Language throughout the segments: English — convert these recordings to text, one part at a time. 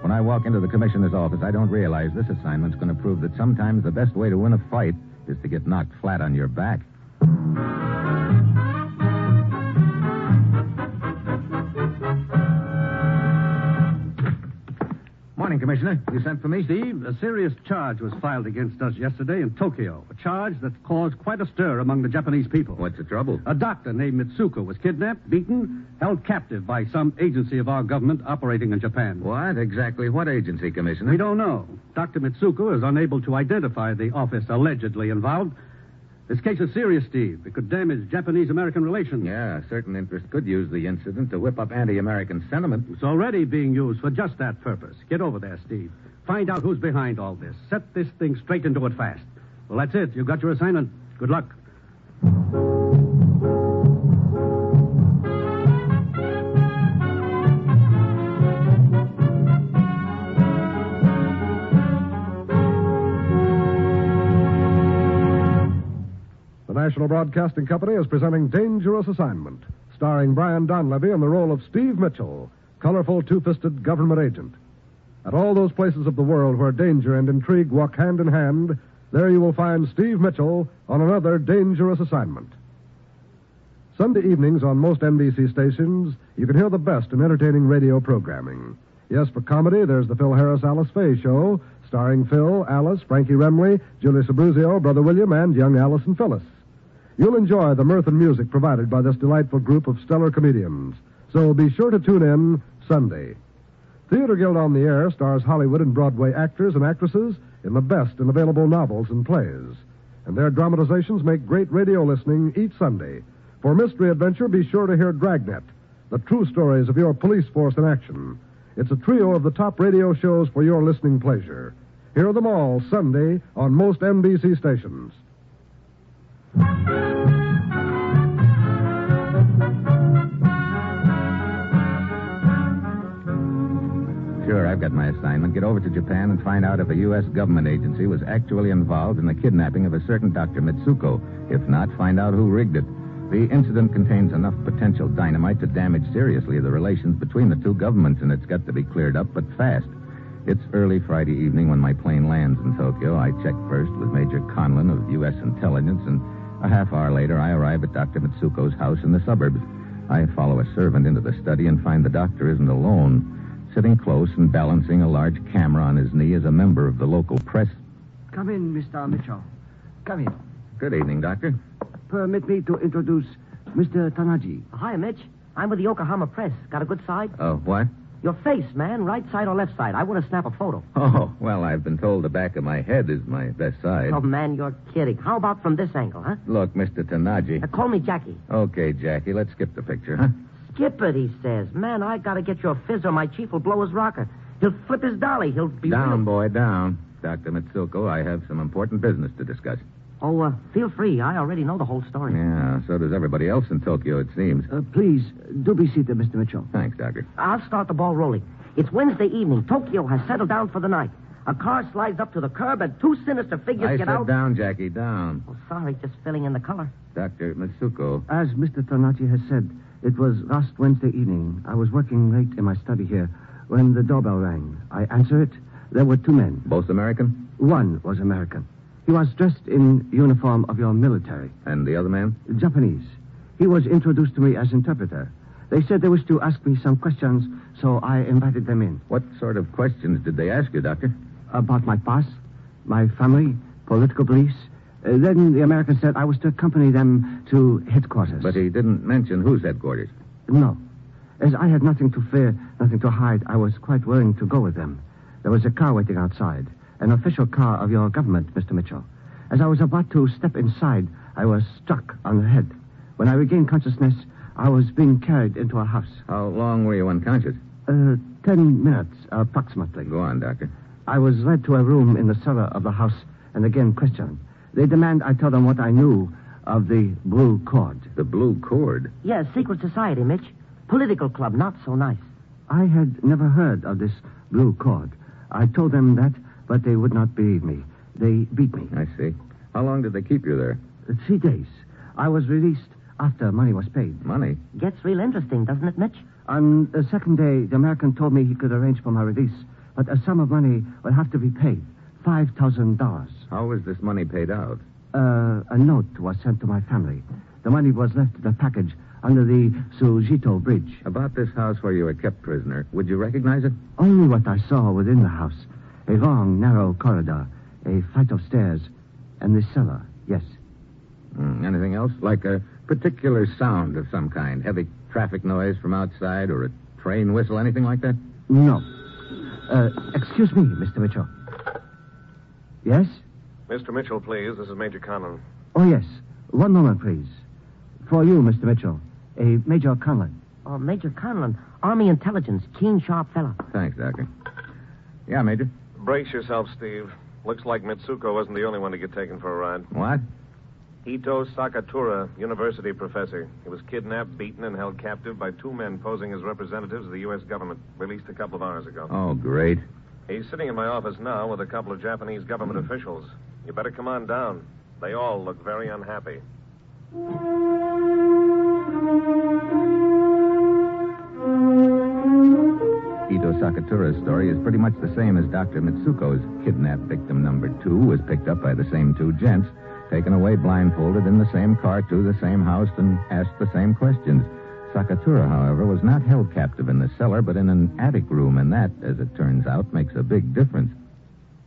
when I walk into the commissioner's office, I don't realize this assignment's going to prove that sometimes the best way to win a fight is to get knocked flat on your back. Commissioner. You sent for me? Steve, a serious charge was filed against us yesterday in Tokyo. A charge that caused quite a stir among the Japanese people. What's the trouble? A doctor named Mitsuko was kidnapped, beaten, held captive by some agency of our government operating in Japan. What? Exactly what agency, Commissioner? We don't know. Dr. Mitsuko is unable to identify the office allegedly involved. This case is serious, Steve. It could damage Japanese American relations. Yeah, certain interest could use the incident to whip up anti American sentiment. It's already being used for just that purpose. Get over there, Steve. Find out who's behind all this. Set this thing straight into it fast. Well, that's it. You've got your assignment. Good luck. National Broadcasting Company is presenting Dangerous Assignment, starring Brian Donlevy in the role of Steve Mitchell, colorful two fisted government agent. At all those places of the world where danger and intrigue walk hand in hand, there you will find Steve Mitchell on another dangerous assignment. Sunday evenings on most NBC stations, you can hear the best in entertaining radio programming. Yes, for comedy, there's the Phil Harris Alice Faye Show, starring Phil, Alice, Frankie Remley, Julius Abbruzio, Brother William, and young Allison Phyllis. You'll enjoy the mirth and music provided by this delightful group of stellar comedians. So be sure to tune in Sunday. Theater Guild on the Air stars Hollywood and Broadway actors and actresses in the best in available novels and plays. And their dramatizations make great radio listening each Sunday. For Mystery Adventure, be sure to hear Dragnet, the true stories of your police force in action. It's a trio of the top radio shows for your listening pleasure. Hear them all Sunday on most NBC stations. Sure, I've got my assignment. Get over to Japan and find out if a U.S. government agency was actually involved in the kidnapping of a certain Dr. Mitsuko. If not, find out who rigged it. The incident contains enough potential dynamite to damage seriously the relations between the two governments, and it's got to be cleared up, but fast. It's early Friday evening when my plane lands in Tokyo. I check first with Major Conlon of U.S. Intelligence, and a half hour later, I arrive at Dr. Mitsuko's house in the suburbs. I follow a servant into the study and find the doctor isn't alone. Sitting close and balancing a large camera on his knee is a member of the local press. Come in, Mr. Mitchell. Come in. Good evening, Doctor. Permit me to introduce Mr. Tanaji. Hi, Mitch. I'm with the Yokohama Press. Got a good side? Oh, what? Your face, man. Right side or left side? I want to snap a photo. Oh, well, I've been told the back of my head is my best side. Oh, man, you're kidding. How about from this angle, huh? Look, Mr. Tanaji. Uh, call me Jackie. Okay, Jackie, let's skip the picture, huh? Skip it, he says. Man, I gotta get your fizz or my chief will blow his rocker. He'll flip his dolly. He'll be Down, real- boy, down. Dr. Mitsuko, I have some important business to discuss. Oh, uh, feel free. I already know the whole story. Yeah, so does everybody else in Tokyo, it seems. Uh, please, do be seated, Mr. Mitchell. Thanks, Doctor. I'll start the ball rolling. It's Wednesday evening. Tokyo has settled down for the night. A car slides up to the curb, and two sinister figures I get said out. down, Jackie, down. Oh, sorry, just filling in the color. Dr. Mitsuko, As Mr. Tanaji has said, it was last Wednesday evening. I was working late in my study here when the doorbell rang. I answered it. There were two men. both American? One was American. He was dressed in uniform of your military. And the other man? Japanese. He was introduced to me as interpreter. They said they wished to ask me some questions, so I invited them in. What sort of questions did they ask you, Doctor? About my past, my family, political beliefs. Uh, then the American said I was to accompany them to headquarters. But he didn't mention whose headquarters. No. As I had nothing to fear, nothing to hide, I was quite willing to go with them. There was a car waiting outside, an official car of your government, Mr. Mitchell. As I was about to step inside, I was struck on the head. When I regained consciousness, I was being carried into a house. How long were you unconscious? Uh, ten minutes, approximately. Go on, Doctor. I was led to a room in the cellar of the house and again questioned. They demand I tell them what I knew of the blue cord. The blue cord. Yes, secret society, Mitch. Political club, not so nice. I had never heard of this blue cord. I told them that, but they would not believe me. They beat me. I see. How long did they keep you there? Three days. I was released after money was paid. Money? Gets real interesting, doesn't it, Mitch? On the second day, the American told me he could arrange for my release, but a sum of money would have to be paid. Five thousand dollars. How was this money paid out? Uh, a note was sent to my family. The money was left in a package under the Sujito Bridge. About this house where you were kept prisoner, would you recognize it? Only what I saw within the house. A long, narrow corridor, a flight of stairs, and the cellar, yes. Hmm, anything else? Like a particular sound of some kind? Heavy traffic noise from outside or a train whistle, anything like that? No. Uh, excuse me, Mr. Mitchell. Yes? Mr. Mitchell, please. This is Major Conlon. Oh, yes. One moment, please. For you, Mr. Mitchell. A Major Conlon. Oh, Major Conlon, Army Intelligence, keen, sharp fellow. Thanks, Doctor. Yeah, Major. Brace yourself, Steve. Looks like Mitsuko wasn't the only one to get taken for a ride. What? Ito Sakatura, university professor. He was kidnapped, beaten, and held captive by two men posing as representatives of the U.S. government, released a couple of hours ago. Oh, great. He's sitting in my office now with a couple of Japanese government officials. You better come on down. They all look very unhappy. Sakatura's story is pretty much the same as Dr. Mitsuko's. Kidnapped victim number two was picked up by the same two gents, taken away blindfolded in the same car to the same house, and asked the same questions. Sakatura, however, was not held captive in the cellar, but in an attic room, and that, as it turns out, makes a big difference.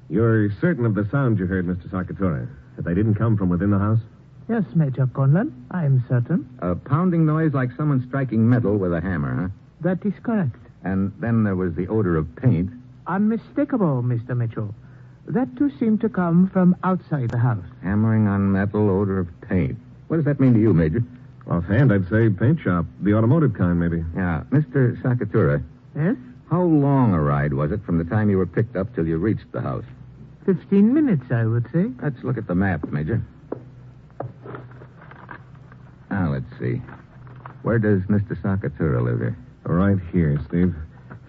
You're certain of the sound you heard, Mr. Sakatura? That they didn't come from within the house? Yes, Major Conlon, I am certain. A pounding noise like someone striking metal with a hammer, huh? That is correct. And then there was the odor of paint. Unmistakable, Mr. Mitchell. That too seemed to come from outside the house. Hammering on metal, odor of paint. What does that mean to you, Major? Offhand, I'd say paint shop. The automotive kind, maybe. Yeah, Mr. Sakatura, Yes? how long a ride was it from the time you were picked up till you reached the house? Fifteen minutes, I would say. Let's look at the map, Major. Now, let's see. Where does Mr. Sakatura live here? Right here, Steve.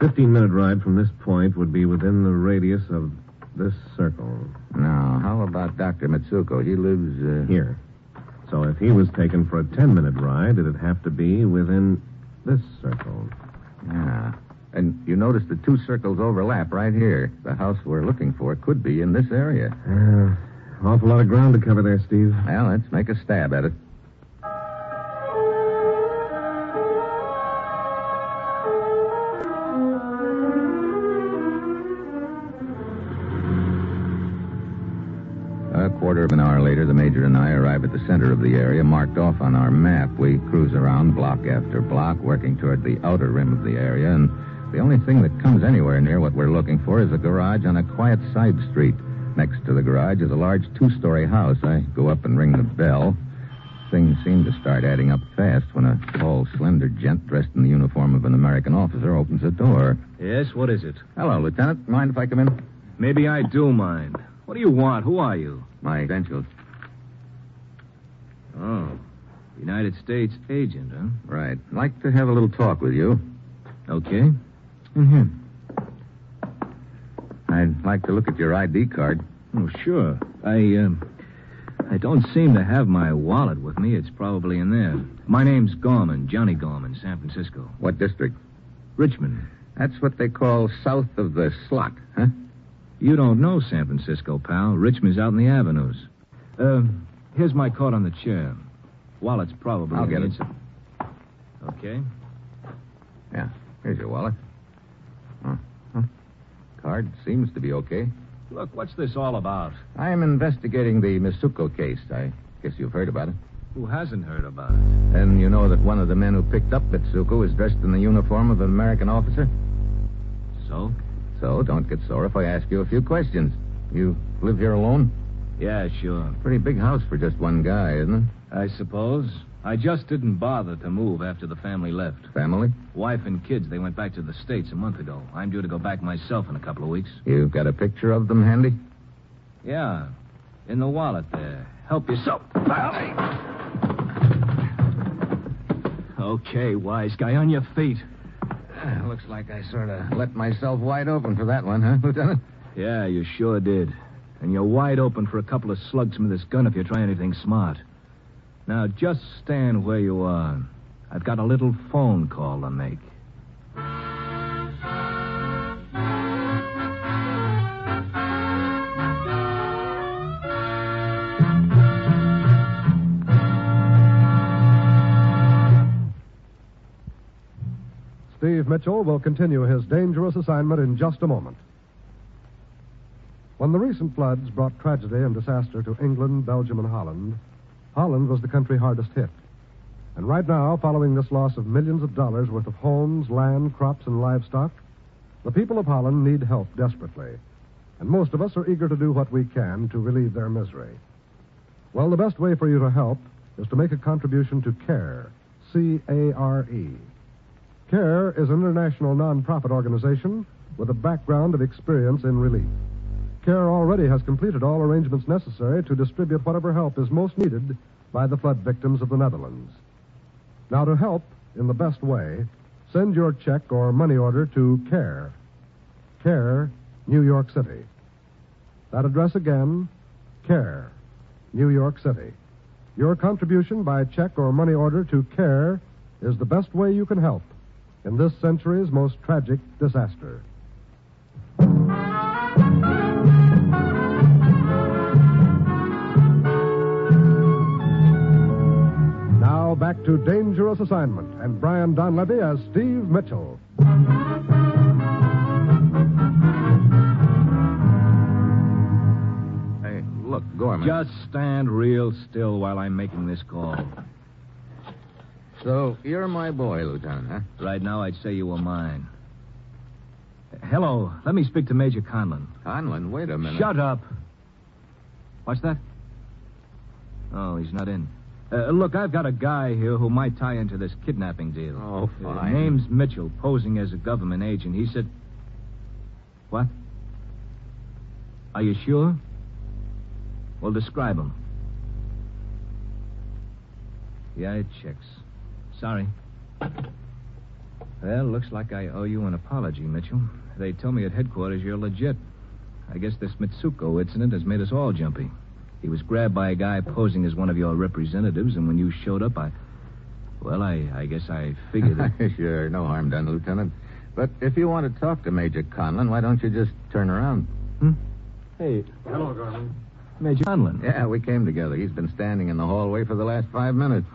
Fifteen minute ride from this point would be within the radius of this circle. Now, how about Dr. Mitsuko? He lives uh, Here. So if he was taken for a ten minute ride, it'd have to be within this circle. Yeah. And you notice the two circles overlap right here. The house we're looking for could be in this area. Uh, awful lot of ground to cover there, Steve. Well, let's make a stab at it. Quarter of an hour later, the Major and I arrive at the center of the area marked off on our map. We cruise around block after block, working toward the outer rim of the area, and the only thing that comes anywhere near what we're looking for is a garage on a quiet side street. Next to the garage is a large two story house. I go up and ring the bell. Things seem to start adding up fast when a tall, slender gent dressed in the uniform of an American officer opens the door. Yes, what is it? Hello, Lieutenant. Mind if I come in? Maybe I do mind. What do you want? Who are you? My credentials. Oh, United States agent, huh? Right. Like to have a little talk with you. Okay. Here. I'd like to look at your ID card. Oh, sure. I, um, I don't seem to have my wallet with me. It's probably in there. My name's Gorman, Johnny Gorman, San Francisco. What district? Richmond. That's what they call south of the slot, huh? You don't know San Francisco, pal. Richmond's out in the avenues. Uh, here's my card on the chair. Wallet's probably I'll get it. Okay. Yeah. Here's your wallet. Huh. Huh. Card seems to be okay. Look, what's this all about? I am investigating the Mitsuko case. I guess you've heard about it. Who hasn't heard about it? And you know that one of the men who picked up Mitsuko is dressed in the uniform of an American officer? So? So don't get sore if I ask you a few questions. You live here alone? Yeah, sure. Pretty big house for just one guy, isn't it? I suppose. I just didn't bother to move after the family left. Family? Wife and kids, they went back to the States a month ago. I'm due to go back myself in a couple of weeks. You've got a picture of them handy? Yeah. In the wallet there. Help yourself. Okay, wise guy, on your feet. Looks like I sort of let myself wide open for that one, huh, Lieutenant? Yeah, you sure did. And you're wide open for a couple of slugs from this gun if you try anything smart. Now, just stand where you are. I've got a little phone call to make. Steve Mitchell will continue his dangerous assignment in just a moment. When the recent floods brought tragedy and disaster to England, Belgium, and Holland, Holland was the country hardest hit. And right now, following this loss of millions of dollars worth of homes, land, crops, and livestock, the people of Holland need help desperately. And most of us are eager to do what we can to relieve their misery. Well, the best way for you to help is to make a contribution to CARE, C A R E. CARE is an international nonprofit organization with a background of experience in relief. CARE already has completed all arrangements necessary to distribute whatever help is most needed by the flood victims of the Netherlands. Now, to help in the best way, send your check or money order to CARE. CARE, New York City. That address again, CARE, New York City. Your contribution by check or money order to CARE is the best way you can help in this century's most tragic disaster. Now back to Dangerous Assignment and Brian Donlevy as Steve Mitchell. Hey, look, Gorman. Just stand real still while I'm making this call. So, you're my boy, Lieutenant, huh? Right now, I'd say you were mine. Hello. Let me speak to Major Conlon. Conlon, wait a minute. Shut up. What's that? Oh, he's not in. Uh, look, I've got a guy here who might tie into this kidnapping deal. Oh, Uh, fine. name's Mitchell, posing as a government agent. He said. What? Are you sure? Well, describe him. Yeah, it checks. Sorry. Well, looks like I owe you an apology, Mitchell. They told me at headquarters you're legit. I guess this Mitsuko incident has made us all jumpy. He was grabbed by a guy posing as one of your representatives, and when you showed up, I. Well, I, I guess I figured that. sure, no harm done, Lieutenant. But if you want to talk to Major Conlon, why don't you just turn around? Hmm? Hey. Hello, Garland. Major Conlon. Yeah, we came together. He's been standing in the hallway for the last five minutes.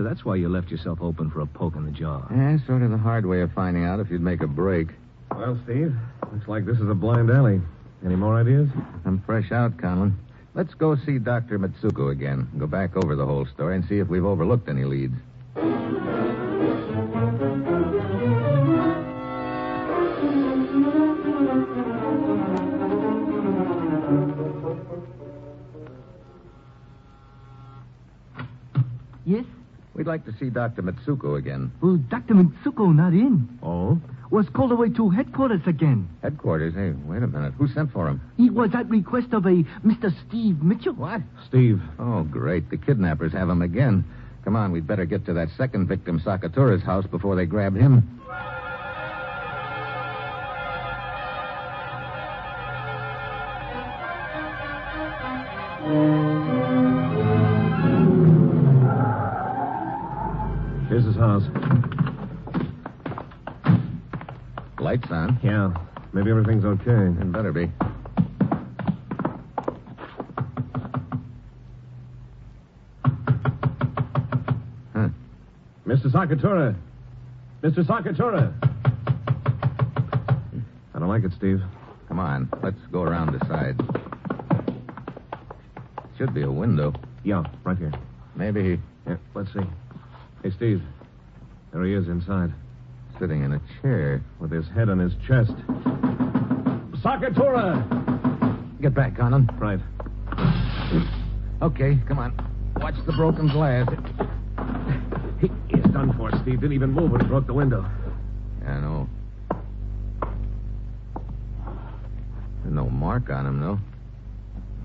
So that's why you left yourself open for a poke in the jaw. Yeah, sort of the hard way of finding out if you'd make a break. Well, Steve, looks like this is a blind alley. Any more ideas? I'm fresh out, Conlon. Let's go see Dr. Mitsuko again. Go back over the whole story and see if we've overlooked any leads. We'd like to see Dr. Mitsuko again. Well, Dr. Mitsuko not in. Oh? Was called away to headquarters again. Headquarters? Hey, wait a minute. Who sent for him? He was at request of a Mr. Steve Mitchell. What? Steve. Oh, great. The kidnappers have him again. Come on, we'd better get to that second victim, Sakatura's house, before they grab him. House. Lights on. Yeah. Maybe everything's okay. It better be. Huh. Mr. Sakatura. Mr. Sakatura. I don't like it, Steve. Come on, let's go around the side. Should be a window. Yeah, right here. Maybe he Yeah, let's see. Hey, Steve. There he is inside, sitting in a chair. with his head on his chest. Sakatura! Get back, Conlon. Right. Okay, come on. Watch the broken glass. He is done for, Steve. Didn't even move when he broke the window. I know. There's no mark on him, though.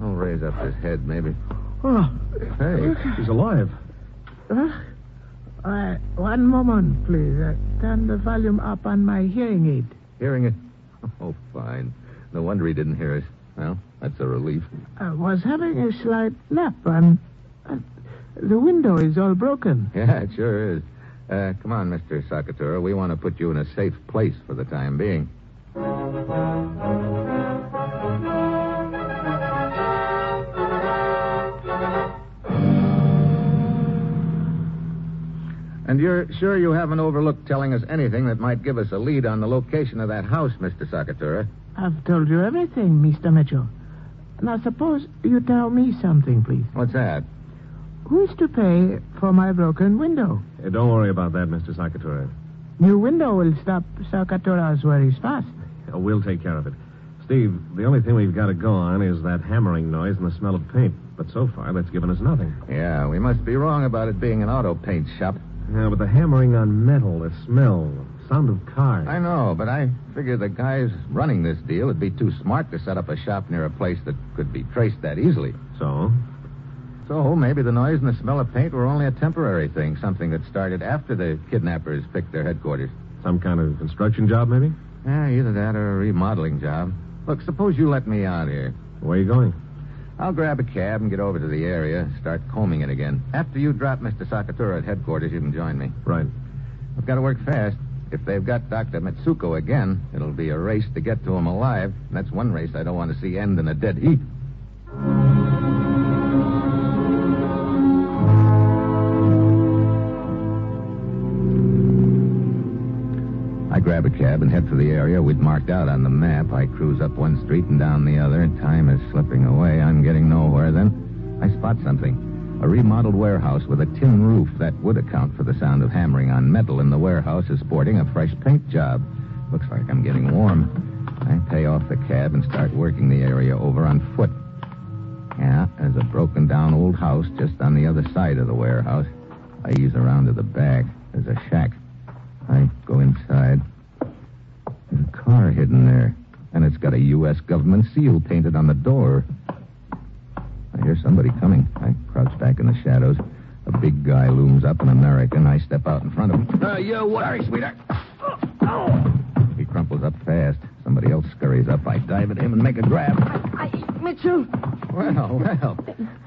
I'll raise up his head, maybe. Oh, Hey, he's alive. uh, uh, one moment, please. Uh, turn the volume up on my hearing aid. Hearing it? Oh, fine. No wonder he didn't hear us. Well, that's a relief. I was having a slight nap, and uh, the window is all broken. Yeah, it sure is. Uh, come on, Mr. Sakatura. We want to put you in a safe place for the time being. And you're sure you haven't overlooked telling us anything that might give us a lead on the location of that house, Mr. Sakatura? I've told you everything, Mr. Mitchell. Now, suppose you tell me something, please. What's that? Who's to pay for my broken window? Hey, don't worry about that, Mr. Sakatura. New window will stop Sakatura's worries fast. Uh, We'll take care of it. Steve, the only thing we've got to go on is that hammering noise and the smell of paint. But so far, that's given us nothing. Yeah, we must be wrong about it being an auto paint shop. Yeah, but the hammering on metal, the smell, sound of cars. I know, but I figure the guys running this deal would be too smart to set up a shop near a place that could be traced that easily. So? So maybe the noise and the smell of paint were only a temporary thing, something that started after the kidnappers picked their headquarters. Some kind of construction job, maybe? Yeah, either that or a remodeling job. Look, suppose you let me out here. Where are you going? I'll grab a cab and get over to the area, start combing it again. After you drop Mr. Sakatura at headquarters, you can join me. Right. I've got to work fast. If they've got Dr. Mitsuko again, it'll be a race to get to him alive. And that's one race I don't want to see end in a dead heat. Grab a cab and head for the area we'd marked out on the map. I cruise up one street and down the other. Time is slipping away. I'm getting nowhere. Then I spot something. A remodeled warehouse with a tin roof that would account for the sound of hammering on metal in the warehouse is sporting a fresh paint job. Looks like I'm getting warm. I pay off the cab and start working the area over on foot. Yeah, there's a broken down old house just on the other side of the warehouse. I ease around to the back. There's a shack. I go inside. There's a car hidden there, and it's got a U.S. government seal painted on the door. I hear somebody coming. I crouch back in the shadows. A big guy looms up, an American. I step out in front of him. Uh, you what? Sorry, sweetheart. He crumples up fast. Somebody else scurries up. I dive at him and make a grab. I, Mitchell. Well, well.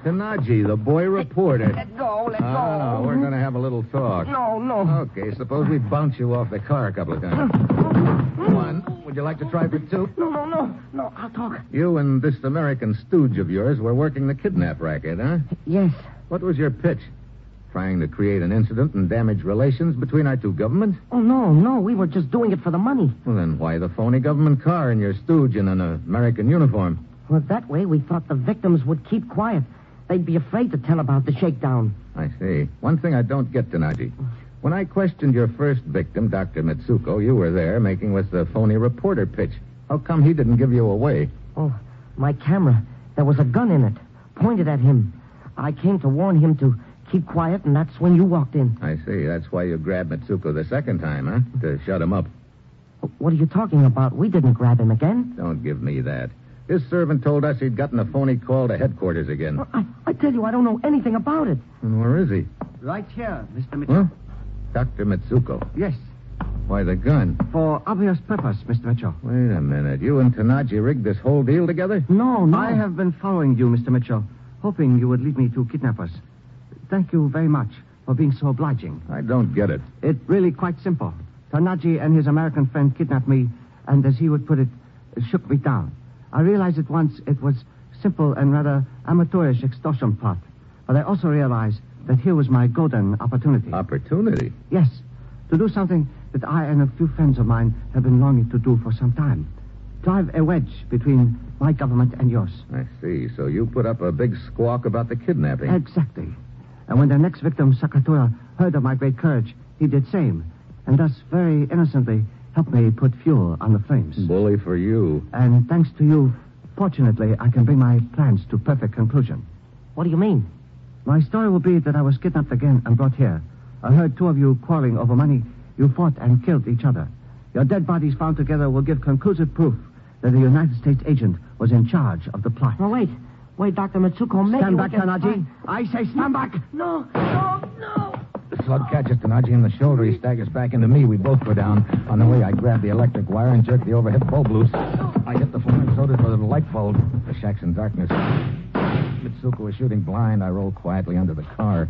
Tanaji, the boy reporter. Let go, let go. Oh, go. we're going to have a little talk. No, no. Okay, suppose we bounce you off the car a couple of times. Would you like to try for two? No, no, no. No, I'll talk. You and this American stooge of yours were working the kidnap racket, huh? Yes. What was your pitch? Trying to create an incident and damage relations between our two governments? Oh, no, no. We were just doing it for the money. Well, then why the phony government car and your stooge in an American uniform? Well, that way we thought the victims would keep quiet. They'd be afraid to tell about the shakedown. I see. One thing I don't get, Tanaji. When I questioned your first victim, Dr. Mitsuko, you were there making with the phony reporter pitch. How come he didn't give you away? Oh, my camera. There was a gun in it, pointed at him. I came to warn him to keep quiet, and that's when you walked in. I see. That's why you grabbed Mitsuko the second time, huh? To shut him up. What are you talking about? We didn't grab him again. Don't give me that. His servant told us he'd gotten a phony call to headquarters again. I, I tell you, I don't know anything about it. And where is he? Right here, Mr. Mitchell. Huh? Dr. Mitsuko. Yes, Why the gun? for obvious purpose, Mr. Mitchell. Wait a minute. You and Tanaji rigged this whole deal together? No, no. I have been following you, Mr. Mitchell, hoping you would lead me to kidnappers. Thank you very much for being so obliging. I don't get it. It's really quite simple. Tanaji and his American friend kidnapped me, and as he would put it, shook me down. I realized at once it was simple and rather amateurish extortion plot. But I also realized that here was my golden opportunity. Opportunity? Yes, to do something that I and a few friends of mine have been longing to do for some time. Drive a wedge between my government and yours. I see. So you put up a big squawk about the kidnapping. Exactly. And when the next victim, Sakatura, heard of my great courage, he did same. And thus, very innocently, helped me put fuel on the flames. Bully for you. And thanks to you, fortunately, I can bring my plans to perfect conclusion. What do you mean? My story will be that I was kidnapped again and brought here. I heard two of you quarreling over money. You fought and killed each other. Your dead bodies found together will give conclusive proof that the United States agent was in charge of the plot. No, wait. Wait, Dr. Mitsuko, maybe Stand back, Tanaji. I say stand back. No, no, no. The slug catches Tanaji in the shoulder. He staggers back into me. We both go down. On the way, I grab the electric wire and jerk the overhead bulb loose. I hit the flame, so does the light bulb. The shack's in darkness. Mitsuko is shooting blind. I roll quietly under the car.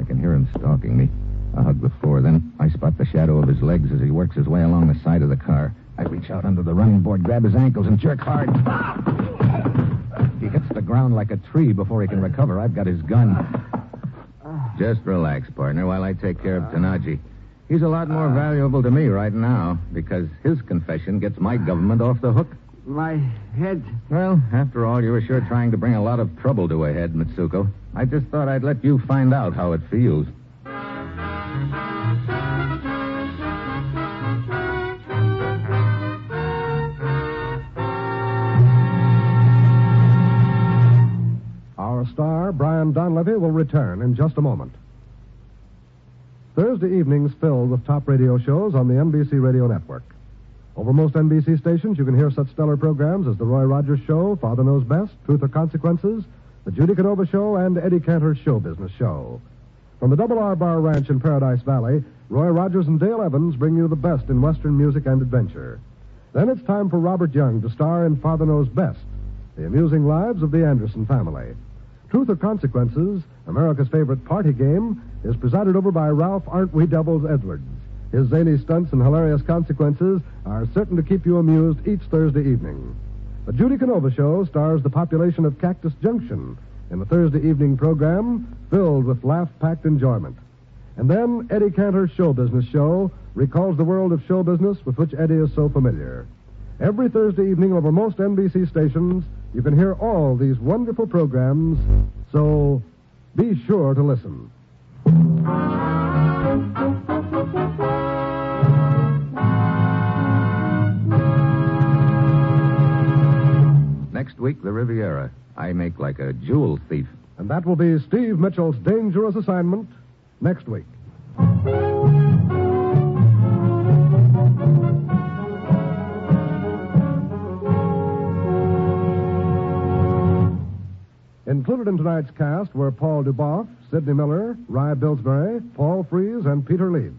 I can hear him stalking me. I hug the floor. Then I spot the shadow of his legs as he works his way along the side of the car. I reach out under the running board, grab his ankles, and jerk hard. He hits the ground like a tree before he can recover. I've got his gun. Just relax, partner, while I take care of uh, Tanaji. He's a lot more uh, valuable to me right now because his confession gets my government off the hook. My head. Well, after all, you were sure trying to bring a lot of trouble to a head, Mitsuko. I just thought I'd let you find out how it feels. Our star, Brian Donlevy, will return in just a moment. Thursday evenings filled with top radio shows on the NBC Radio Network. Over most NBC stations, you can hear such stellar programs as The Roy Rogers Show, Father Knows Best, Truth or Consequences, The Judy Canova Show, and Eddie Cantor's Show Business Show. From the Double R Bar Ranch in Paradise Valley, Roy Rogers and Dale Evans bring you the best in Western music and adventure. Then it's time for Robert Young to star in Father Knows Best, the amusing lives of the Anderson family. Truth or Consequences, America's favorite party game, is presided over by Ralph Aren't We Devils Edwards. His zany stunts and hilarious consequences are certain to keep you amused each Thursday evening. The Judy Canova Show stars the population of Cactus Junction in the Thursday evening program filled with laugh packed enjoyment. And then Eddie Cantor's Show Business Show recalls the world of show business with which Eddie is so familiar. Every Thursday evening over most NBC stations, you can hear all these wonderful programs, so be sure to listen. Next week, the Riviera. I make like a jewel thief. And that will be Steve Mitchell's dangerous assignment next week. Included in tonight's cast were Paul Dubov, Sidney Miller, Rye Billsbury, Paul Frees, and Peter Leeds.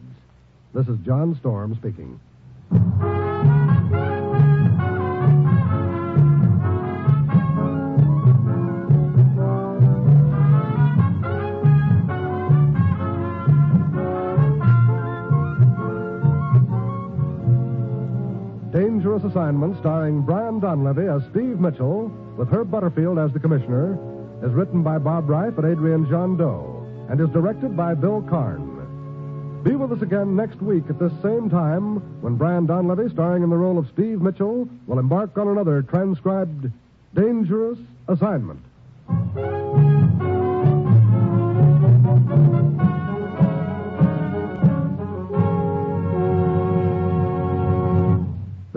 This is John Storm speaking. Dangerous Assignment, starring Brian Donlevy as Steve Mitchell, with Herb Butterfield as the commissioner, is written by Bob Reif and Adrian Gendot, and is directed by Bill Karn. Be with us again next week at this same time when Brian Donlevy, starring in the role of Steve Mitchell, will embark on another transcribed Dangerous Assignment.